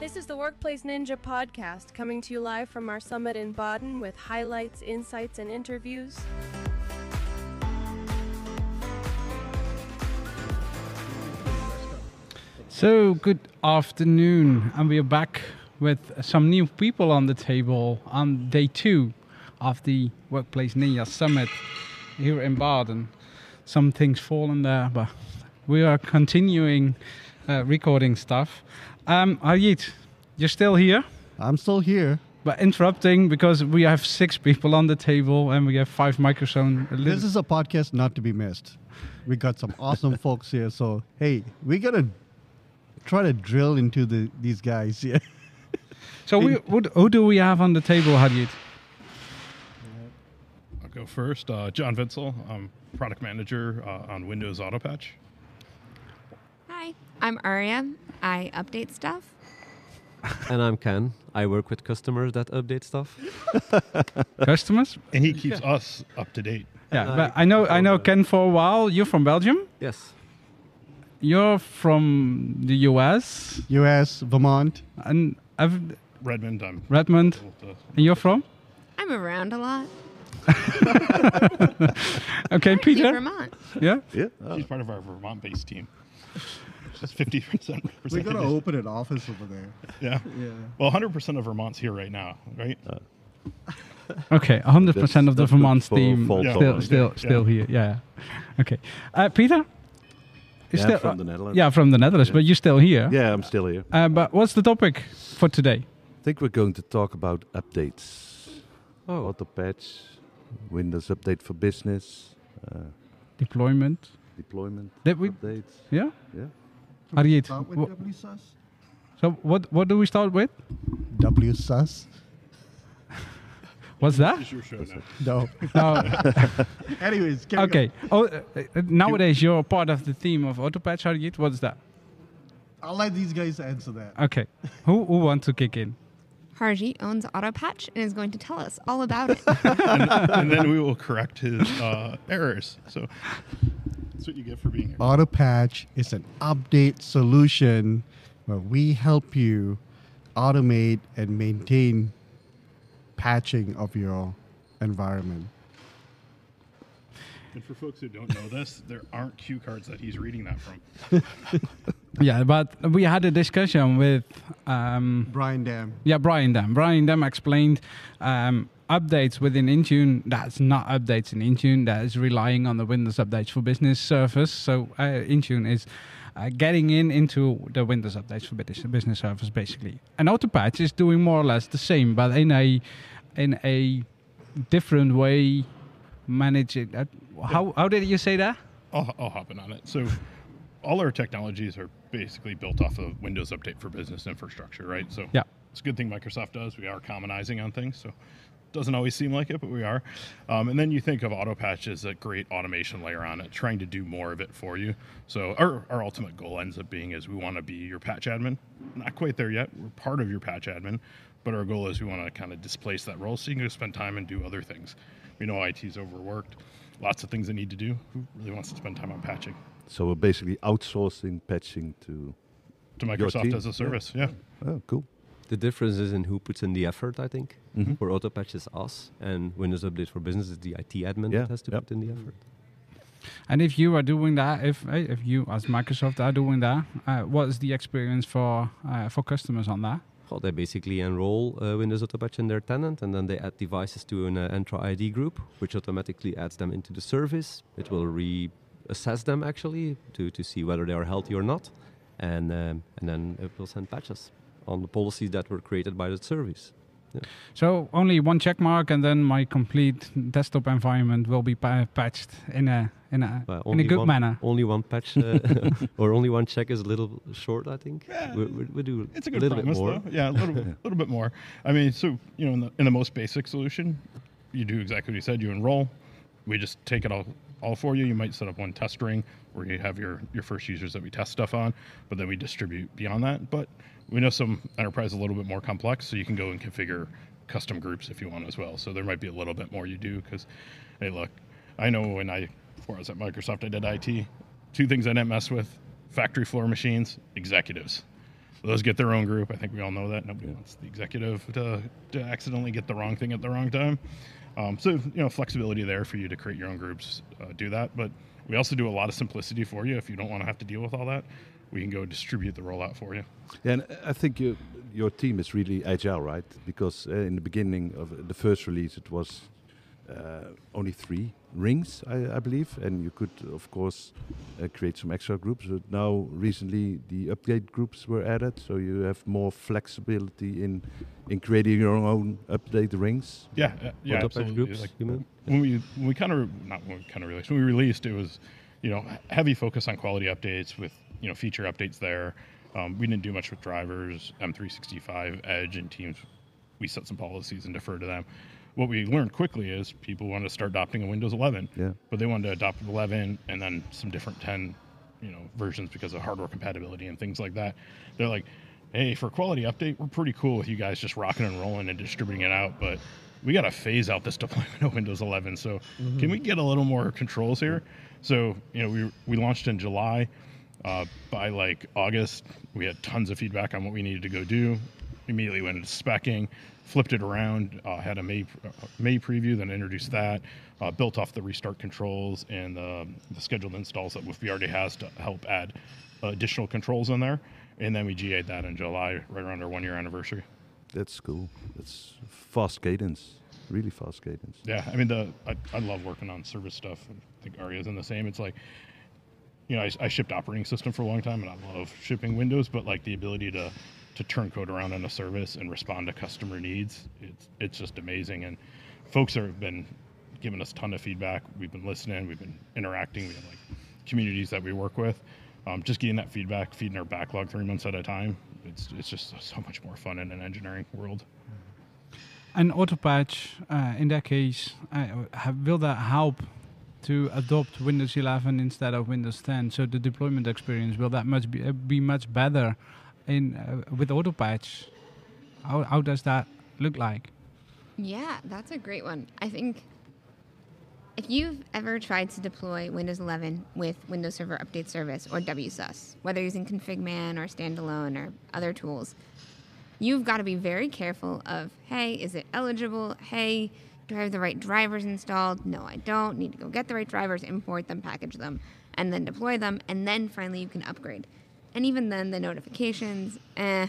This is the Workplace Ninja podcast coming to you live from our summit in Baden with highlights, insights, and interviews. So, good afternoon, and we are back with some new people on the table on day two of the Workplace Ninja Summit here in Baden. Some things fallen there, but we are continuing uh, recording stuff. Um, Harjit, you're still here, I'm still here. but interrupting because we have six people on the table and we have five microphones. This is a podcast not to be missed. We got some awesome folks here, so hey, we gotta try to drill into the these guys. Yeah. so, we, what, who do we have on the table, Harjit? I'll go first. Uh, John Vintzel, I'm product manager uh, on Windows Autopatch. Hi, I'm Aria. I update stuff. And I'm Ken. I work with customers that update stuff. Customers? And he keeps us up to date. Yeah, And but I I know I know Ken for a while. You're from Belgium. Yes. You're from the US, U.S. Vermont. and I've, Redmond, I'm Redmond. able And you're from? I'm around a lot. Okay, Peter. Vermont. Yeah. Yeah. He's part of our Vermont-based team. Just 50% We're gonna open an office over there. Yeah. Yeah. Well, 100% of Vermont's here right now, right? Okay, 100 percent That's- of the that's Vermont team fall Yeah. still tolerance. still Yeah. still here. Yeah. Okay, uh, Peter. Is Yeah, still- from uh, the Netherlands. Yeah, from the Netherlands, Yeah. but you're still here. Yeah, I'm still here. Uh, but what's the topic for today? I think we're going to talk about updates. Oh. Auto patch, Windows Update for Business, uh, Deployment. deployment Did we? updates. Yeah. Yeah. Harjit, Start with wha- WSUS. so what what do we start with? WSUS. What's that? It's your show now. No. No. Anyways. carry on. okay. Oh, uh, uh, nowadays you're part of the team of Autopatch, Harjit. What's that? I'll let these guys answer that. Okay. who who wants to kick in? Harji owns Autopatch and is going to tell us all about it. and, and then we will correct his uh, errors. So that's what you get for being here. AutoPatch is an update solution where we help you automate and maintain patching of your environment. And for folks who don't know this, there aren't cue cards that he's reading that from. Yeah, but we had a discussion with um, Bryan Dam. yeah Bryan Dam. Bryan Dam explained um, updates within Intune. That's not updates in Intune. That is relying on the Windows Updates for Business service. So uh, Intune is. Uh, getting in into the Windows updates for business, service, basically, and Autopatch is doing more or less the same, but in a in a different way. Manage it. Uh, how how did you say that? I'll, I'll hop in on it. So, all our technologies are basically built off of Windows Update for Business infrastructure, right? So, Yeah. it's a good thing Microsoft does. We are commonizing on things, so doesn't always seem like it, but we are. Um, and then you think of AutoPatch as a great automation layer on it, trying to do more of it for you. So, our, our ultimate goal ends up being is we want to be your patch admin. Not quite there yet. We're part of your patch admin, but our goal is we want to kind of displace that role so you can go spend time and do other things. We know IT's overworked. Lots of things they need to do. Who really wants to spend time on patching? So we're basically outsourcing patching to. To Microsoft as a service, yeah. Oh, cool. The difference is in who puts in the effort, I think. Mhm. For Autopatch is us, and Windows Update for Business is the IT admin Yeah, that has to yep. put in the effort. And if you are doing that, if if you as Microsoft are doing that, uh, what is the experience for uh, for customers on that? Well, they basically enroll uh, Windows Autopatch in their tenant, and then they add devices to an uh, Entra ID group, which automatically adds them into the service. It will reassess them actually to, to see whether they are healthy or not, and um, and then it will send patches on the policies that were created by the service. So only one check mark, and then my complete desktop environment will be pa- patched in a in a Uh, in a good one, manner. Only one patch uh, or only one check is a little short, I think. Yeah, we, we, we do It's a a good little promise, bit more. though. Yeah, a little, little bit more. I mean, so you know, in the, in the most basic solution, you do exactly what you said. You enroll. We just take it all, all for you. You might set up one test ring where you have your your first users that we test stuff on, but then we distribute beyond that. But we know some enterprise a little bit more complex, so you can go and configure custom groups if you want as well. So there might be a little bit more you do because, hey, look, I know when I before I was at Microsoft, I did IT. Two things I didn't mess with: factory floor machines, executives. those get their own group. I think we all know that. Nobody wants the executive to, to accidentally get the wrong thing at the wrong time. Um, so, you know, flexibility there for you to create your own groups, uh, do that. But we also do a lot of simplicity for you. If you don't want to have to deal with all that, we can go distribute the rollout for you. Yeah, and I think you, your team is really agile, right? Because uh, in the beginning of the first release, it was uh, only three rings, I, I, believe, and you could, of course, uh, create some extra groups. But now, recently, the update groups were added, so you have more flexibility in in creating your own update rings. Yeah, uh, yeah, absolutely. Groups, like, when we when we kind of not when we kind of released when we released, it was you know heavy focus on quality updates with you know feature updates there. Um, we didn't do much with drivers, M365, Edge, and Teams. We set some policies and defer to them what we learned quickly is people wanted to start adopting a Windows 11, yeah. but they wanted to adopt 11 and then some different 10, you know, versions because of hardware compatibility and things like that. They're like, hey, for quality update, we're pretty cool with you guys just rocking and rolling and distributing it out, but we got to phase out this deployment of Windows 11. So mm-hmm. can we get a little more controls here? So you know, we we launched in July. Uh, by like August, we had tons of feedback on what we needed to go do. Immediately went into specking flipped it around, uh, had a May uh, May preview, then introduced that, uh, built off the restart controls and the scheduled installs that Wi-Fi already has to help add additional controls in there, and then we GA'd that in July, right around our one year anniversary. That's cool. That's fast cadence, really fast cadence. Yeah, I mean the I, I love working on service stuff. I think Aria's in the same. It's like you know, I, I, shipped operating system for a long time, and I love shipping Windows. But like the ability to to turn code around on a service and respond to customer needs. It's it's just amazing, and folks have been giving us a ton of feedback. We've been listening, we've been interacting. We have like communities that we work with. Um, just getting that feedback, feeding our backlog three months at a time. It's it's just so much more fun in an engineering world. And Autopatch, uh, in that case, uh, have, will that help to adopt Windows 11 instead of Windows 10? So the deployment experience will that much be, uh, be much better in uh, with Autopatch. How how does that look like? Yeah, that's a great one. I think if you've ever tried to deploy Windows 11 with Windows Server Update Service or WSUS, whether using ConfigMan or standalone or other tools, you've got to be very careful of, hey, is it eligible? Hey, do I have the right drivers installed? No, I don't. Need to go get the right drivers, import them, package them, and then deploy them, and then finally you can upgrade. And even then, the notifications, eh,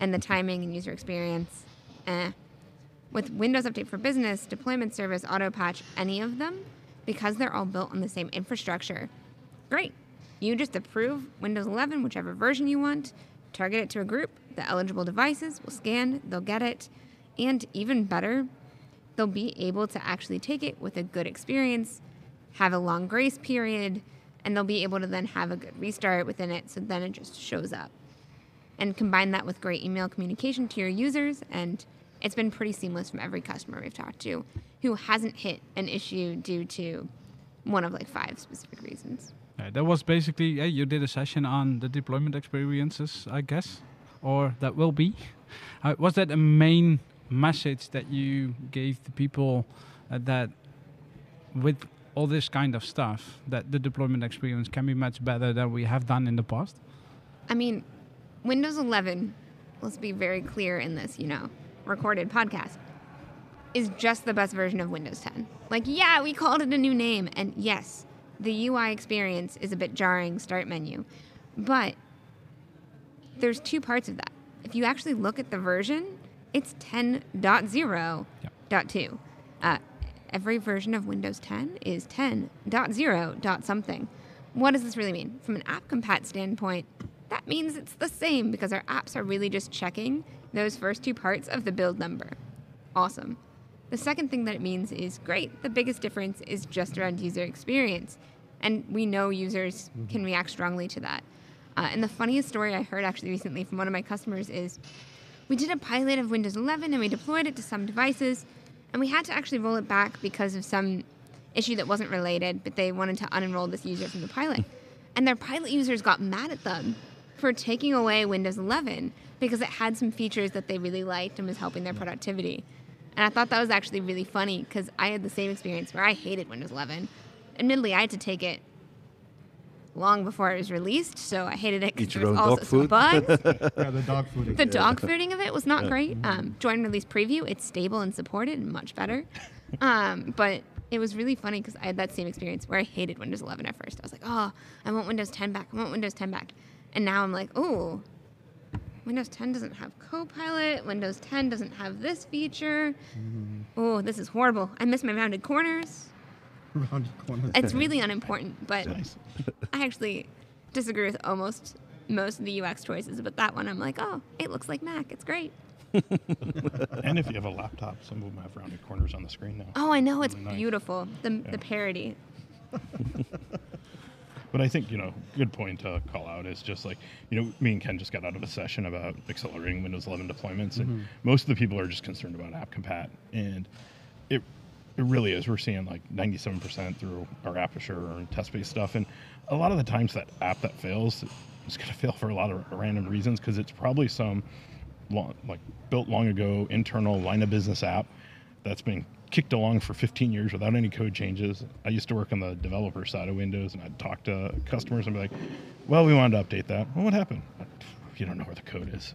and the timing and user experience, eh. With Windows Update for Business, Deployment Service, Auto Patch, any of them, because they're all built on the same infrastructure, great. You just approve Windows 11, whichever version you want, target it to a group, the eligible devices will scan, they'll get it, and even better, they'll be able to actually take it with a good experience, have a long grace period, and they'll be able to then have a good restart within it so then it just shows up and combine that with great email communication to your users and it's been pretty seamless from every customer we've talked to who hasn't hit an issue due to one of like five specific reasons yeah, that was basically yeah, you did a session on the deployment experiences i guess or that will be uh, was that a main message that you gave the people uh, that with all this kind of stuff that the deployment experience can be much better than we have done in the past? I mean, Windows 11, let's be very clear in this, you know, recorded podcast, is just the best version of Windows 10. Like, yeah, we called it a new name, and yes, the UI experience is a bit jarring, start menu. But there's two parts of that. If you actually look at the version, it's 10.0.2. Yep. Uh, every version of Windows 10 is 10.0. something. What does this really mean? From an app compat standpoint, that means it's the same because our apps are really just checking those first two parts of the build number. Awesome. The second thing that it means is great. The biggest difference is just around user experience. And we know users mm-hmm. can react strongly to that. Uh, and the funniest story I heard actually recently from one of my customers is we did a pilot of Windows 11 and we deployed it to some devices. And we had to actually roll it back because of some issue that wasn't related, but they wanted to unenroll this user from the pilot. And their pilot users got mad at them for taking away Windows 11 because it had some features that they really liked and was helping their productivity. And I thought that was actually really funny because I had the same experience where I hated Windows 11. Admittedly, I had to take it long before it was released, so I hated it Eat because there your was own also dog some food. bugs. yeah, the dog food. the dog fooding of it was not great. Um, join release preview, it's stable and supported and much better. Um, but it was really funny because I had that same experience where I hated Windows 11 at first. I was like, oh, I want Windows 10 back. I want Windows 10 back. And now I'm like, oh, Windows 10 doesn't have Copilot. Windows 10 doesn't have this feature. Oh, this is horrible. I miss my rounded corners. Round corners. It's really unimportant, but Nice. I actually disagree with almost most of the UX choices, but that one I'm like, oh, it looks like Mac. It's great. and if you have a laptop, some of them have rounded corners on the screen now. Oh, I know it's Really nice. beautiful. The Yeah. the parody. But I think, you know, good point to call out is just like, you know, me and Ken just got out of a session about accelerating Windows 11 deployments, and mm-hmm. most of the people are just concerned about app compat. And it, it really is. We're seeing like 97% through our App Assure or Test Base stuff. And a lot of the times that app that fails is going to fail for a lot of random reasons because it's probably some long, like built long ago internal line of business app that's been kicked along for 15 years without any code changes. I used to work on the developer side of Windows, and I'd talk to customers and be like, "Well, we wanted to update that. Well, what happened? You don't know where the code is."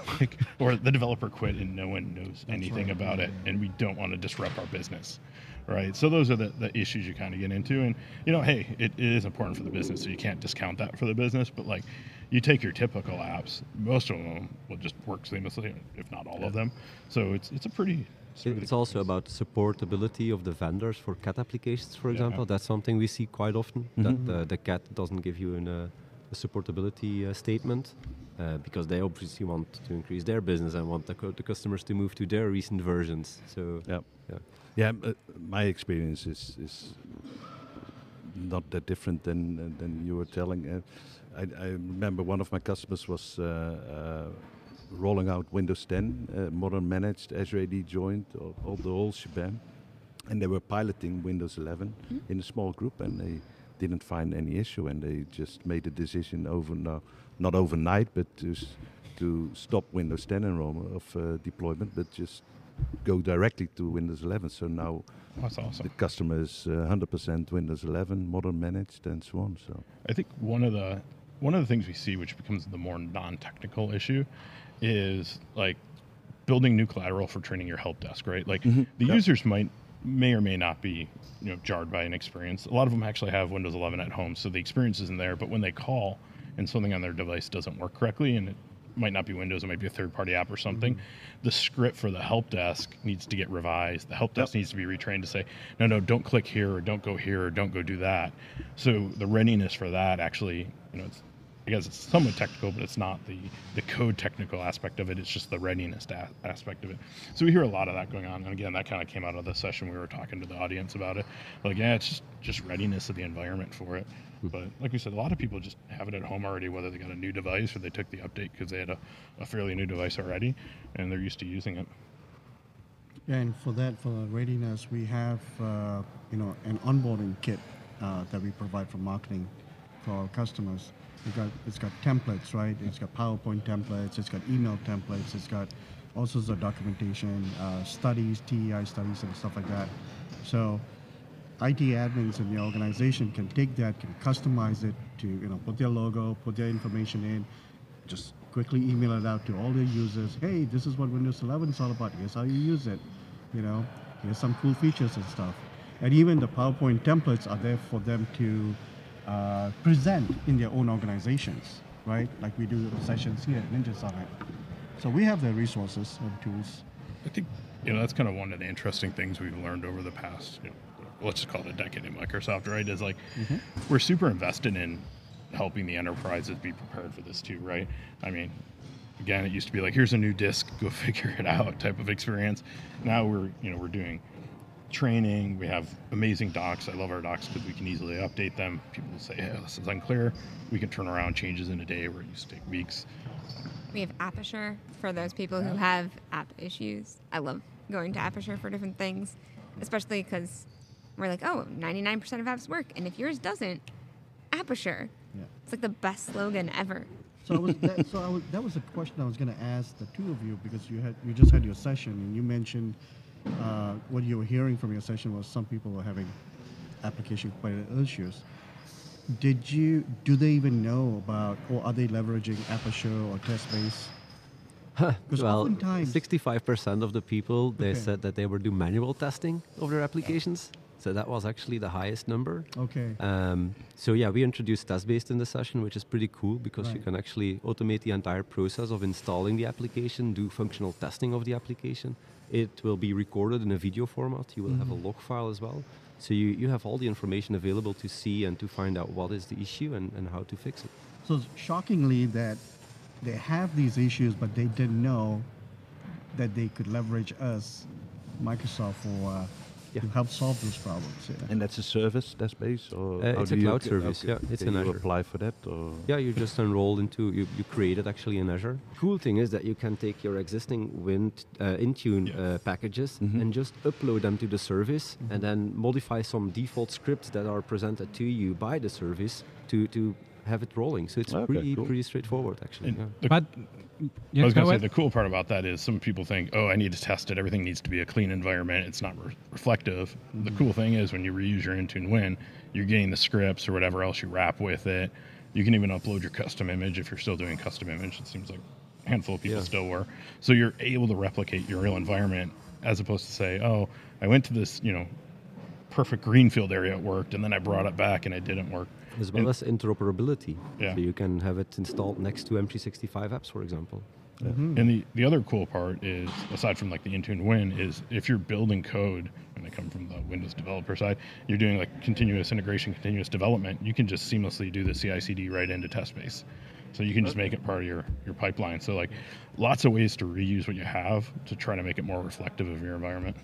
like, or the developer quit and no one knows anything right. about it, and we don't want to disrupt our business, right? So those are the, the issues you kind of get into, and you know, hey, it, it is important for the business, so you can't discount that for the business. But like, you take your typical apps, most of them will just work seamlessly, if not all of them. So it's it's a pretty. Smooth It's also experience. about supportability of the vendors for CAT applications, for Yeah. example. That's something we see quite often. That the, the CAT doesn't give you an, uh, a supportability uh, statement uh, because they obviously want to increase their business and want the, co- the customers to move to their recent versions. So Yeah. Yeah. Yeah, uh, my experience is is not that different than uh, than you were telling. Uh, I, I remember one of my customers was uh, uh, rolling out Windows 10, uh, modern managed, Azure AD joined, all, all the whole shebang, and they were piloting Windows 11 in a small group, and they didn't find any issue, and they just made a decision over no, not overnight, but to s- to stop Windows 10 enrollment of uh, deployment, but just go directly to Windows 11. So now That's awesome. the customer is uh, 100% Windows 11, modern managed, and so on. So I think one of the one of the things we see, which becomes the more non-technical issue, is like building new collateral for training your help desk. Right, like mm-hmm. the Yep. users might may or may not be you know jarred by an experience. A lot of them actually have Windows 11 at home, so the experience isn't there. But when they call and something on their device doesn't work correctly, and it might not be Windows, it might be a third-party app or something. Mm-hmm. The script for the help desk needs to get revised. The help desk needs to be retrained to say, no, no, don't click here, or don't go here, or don't go do that. So the readiness for that actually, you know, it's, I guess it's somewhat technical, but it's not the the code technical aspect of it. It's just the readiness a- aspect of it. So we hear a lot of that going on. And again, that kind of came out of the session we were talking to the audience about it. Like, yeah, it's just just readiness of the environment for it. But like we said, a lot of people just have it at home already, whether they got a new device or they took the update because they had a, a fairly new device already, and they're used to using it. And for that, for readiness, we have uh, you know an onboarding kit uh, that we provide for marketing for our customers. It's got it's got templates, right? It's got PowerPoint templates. It's got email templates. It's got all sorts of documentation, uh, studies, TEI studies, and stuff like that. So, IT admins in the organization can take that, can customize it to you know put their logo, put their information in, just quickly email it out to all their users. Hey, this is what Windows 11 is all about. Here's how you use it. You know, here's some cool features and stuff. And even the PowerPoint templates are there for them to uh, present in their own organizations, right? Like we do sessions here at Ninja Summit. So we have the resources and tools. I think you know that's kind of one of the interesting things we've learned over the past, you know, let's just call it a decade in Microsoft, right? Is like we're super invested in helping the enterprises be prepared for this too, right? I mean, again, it used to be like here's a new disk, go figure it out type of experience. Now we're you know we're doing training. We have amazing docs. I love our docs because we can easily update them. People say, "Yeah, this is unclear." We can turn around changes in a day where it used to take weeks. We have App Assure for those people who have app issues. I love going to App Assure for different things, especially because we're like, oh, 99% of apps work. And if yours doesn't, App Assure. Yeah. It's like the best slogan ever. So, I was, that, so I was, that was a question I was going to ask the two of you because you had you just had your session and you mentioned uh, what you were hearing from your session was some people were having application quality issues. Did you? Do they even know about, or are they leveraging App Assure or TestBase? Because well, oftentimes- 65% of the people they Okay. said that they were do manual testing of their applications. So that was actually the highest number. Okay. Um, so yeah, we introduced Test Base in the session, which is pretty cool because you can actually automate the entire process of installing the application, do functional testing of the application. It will be recorded in a video format. You will have a Mm-hmm. log file as well. So you, you have all the information available to see and to find out what is the issue and, and how to fix it. So shockingly, that they have these issues, but they didn't know that they could leverage us, Microsoft, for uh, Yeah. to help solve those problems. Yeah. And that's a service, that's base, or Uh, it's do a you cloud service, okay. yeah, it's Can in you Azure. apply for that, or Yeah, you just enrolled into you, you create it actually in Azure. Cool thing is that you can take your existing Wind uh, Intune Yeah. uh, packages Mhm. and just upload them to the service, and then modify some default scripts that are presented to you by the service to to have it rolling. So it's Okay, pretty cool. pretty straightforward actually. Yeah. the- But I was going to say the cool part about that is some people think, oh, I need to test it. Everything needs to be a clean environment. It's not re- reflective. The mm-hmm. cool thing is when you reuse your Intune Win, you're getting the scripts or whatever else you wrap with it. You can even upload your custom image if you're still doing custom image. It seems like a handful of people Yeah. still were. So you're able to replicate your real environment as opposed to say, oh, I went to this, you know, perfect greenfield area, it worked, and then I brought it back and it didn't work. As well And- as interoperability. Yeah. So you can have it installed next to M365 apps, for example. Mhm. And the, the other cool part is, aside from like the Intune Win, is if you're building code, and I come from the Windows developer side, you're doing like continuous integration, continuous development, you can just seamlessly do the CI/CD right into TestBase. So you can just make it part of your your pipeline. So like, lots of ways to reuse what you have to try to make it more reflective of your environment.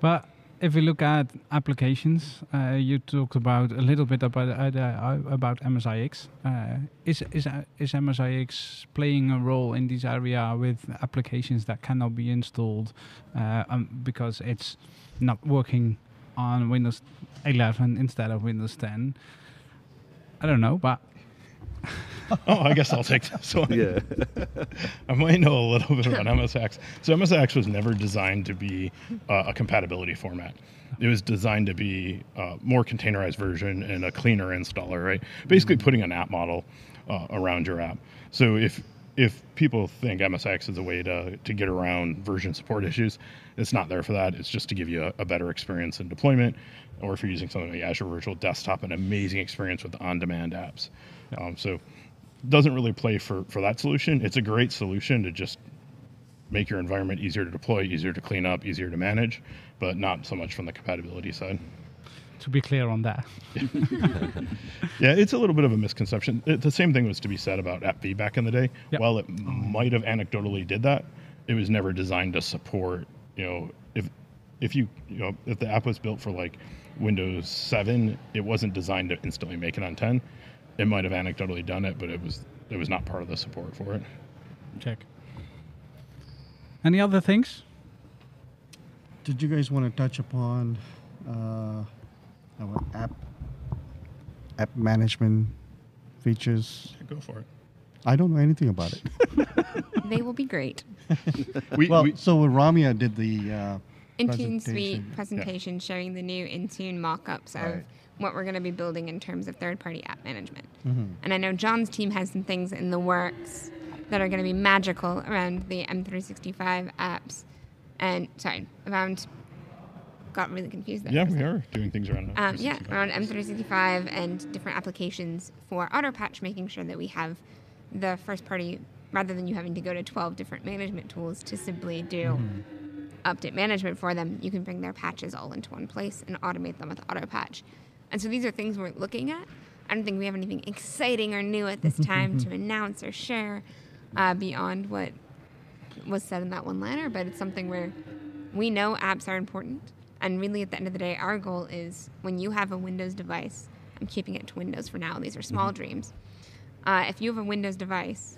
But if we look at applications, uh, you talked about a little bit about uh, uh, about MSIX. Uh, is is uh, is MSIX playing a role in this area with applications that cannot be installed uh, um, because it's not working on Windows 11 instead of Windows 10? I don't know, but oh, I guess I'll take this one. yeah, I might know a little bit about MSIX. So MSIX was never designed to be uh, a compatibility format. It was designed to be a more containerized version and a cleaner installer, right? Basically, putting an app model uh, around your app. So if if people think MSIX is a way to, to get around version support issues, it's not there for that. It's just to give you a, a better experience in deployment, or if you're using something like Azure Virtual Desktop, an amazing experience with on-demand apps. Um, so doesn't really play for, for that solution. It's a great solution to just make your environment easier to deploy, easier to clean up, easier to manage, but not so much from the compatibility side. to be clear on that. Yeah, it's a little bit of a misconception. It, the same thing was to be said about AppV back in the day. Yep. While it might have anecdotally did that, it was never designed to support. You know, if if you you know if the app was built for like Windows 7, it wasn't designed to instantly make it on 10. It might have anecdotally done it, but it was it was not part of the support for it. Check. Any other things? Did you guys want to touch upon uh, our app app management features? Go for it. I don't know anything about it. They will be great. We, well, we, so Ramia did the uh, Intune. Suite presentation showing the new Intune mock-ups of Right. what we're going to be building in terms of third-party app management. mhm. And I know John's team has some things in the works that are going to be magical around the M365 apps. And sorry, around. Got really confused there. yeah, we are doing things around. Um, yeah, 365. around M365 and different applications for AutoPatch, making sure that we have the first party, rather than you having to go to 12 different management tools to simply do update management for them, you can bring their patches all into one place and automate them with AutoPatch. And so these are things we're looking at. I don't think we have anything exciting or new at this time to announce or share uh, beyond what was said in that one liner, but it's something where we know apps are important. And really, at the end of the day, our goal is when you have a Windows device, I'm keeping it to Windows for now, these are small dreams. Uh, if you have a Windows device,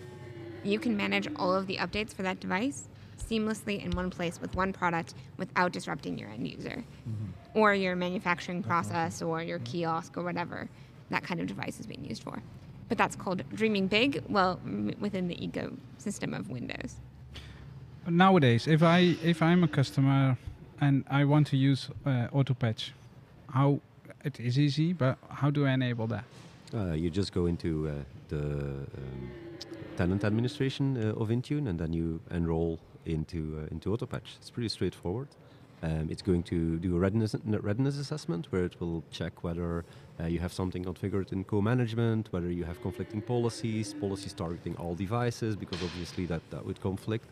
you can manage all of the updates for that device seamlessly in one place with one product without disrupting your end user or your manufacturing process or your kiosk or whatever that kind of device is being used for. But that's called dreaming big, well, m- within the ecosystem of Windows. nowadays if i if i'm a customer and i want to use uh, autopatch how it is easy, but how do I enable that? Uh, you just go into uh, the um, tenant administration uh, of Intune, and then you enroll into uh, into AutoPatch. It's pretty straightforward. Um, it's going to do a readiness readiness assessment where it will check whether uh, you have something configured in co-management, whether you have conflicting policies, policies targeting all devices, because obviously that, that would conflict.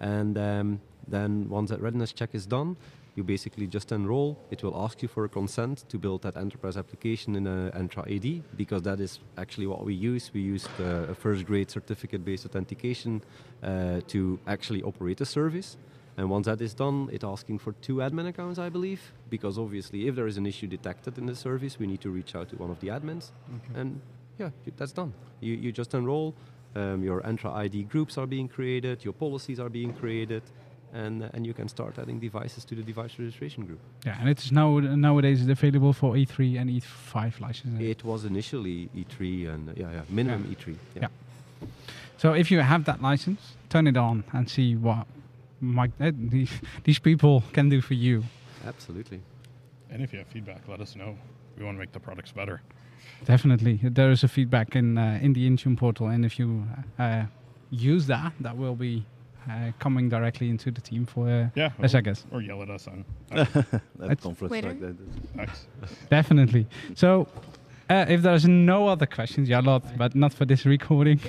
And um, then once that readiness check is done, you basically just enroll. It will ask you for a consent to build that enterprise application in a Entra ID because that is actually what we use. We use a first grade certificate based authentication uh, to actually operate a service. And once that is done, it's asking for two admin accounts, I believe, because obviously if there is an issue detected in the service, we need to reach out to one of the admins. Okay. And yeah, that's done. You, you just enroll. Um, your Entra ID groups are being created. Your policies are being created. And, uh, and you can start adding devices to the device registration group. Yeah, and it is now nowadays it's available for E3 and E5 licenses. It was initially E3 and uh, yeah, yeah, minimum Yeah. E3. Yeah. So if you have that license, turn it on and see what my, uh, these, these people can do for you. Absolutely. And if you have feedback, let us know. We want to make the products better. Definitely, there is a feedback in uh, in the Intune portal, and if you uh, use that, that will be uh, coming directly into the team for uh, Yeah. as I guess. Or yell at us on That conference like that. X. Definitely. So, uh, if there's no other questions, yeah, a lot, but not for this recording.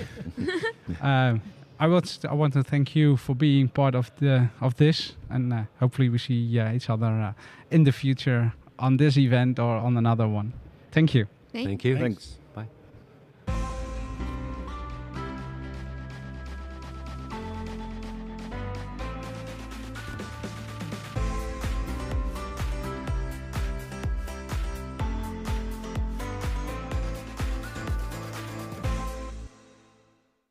um, I would. St- I want to thank you for being part of the of this, and uh, hopefully we see uh, each other uh, in the future on this event or on another one. Thank you. Thank Thank you. Thanks.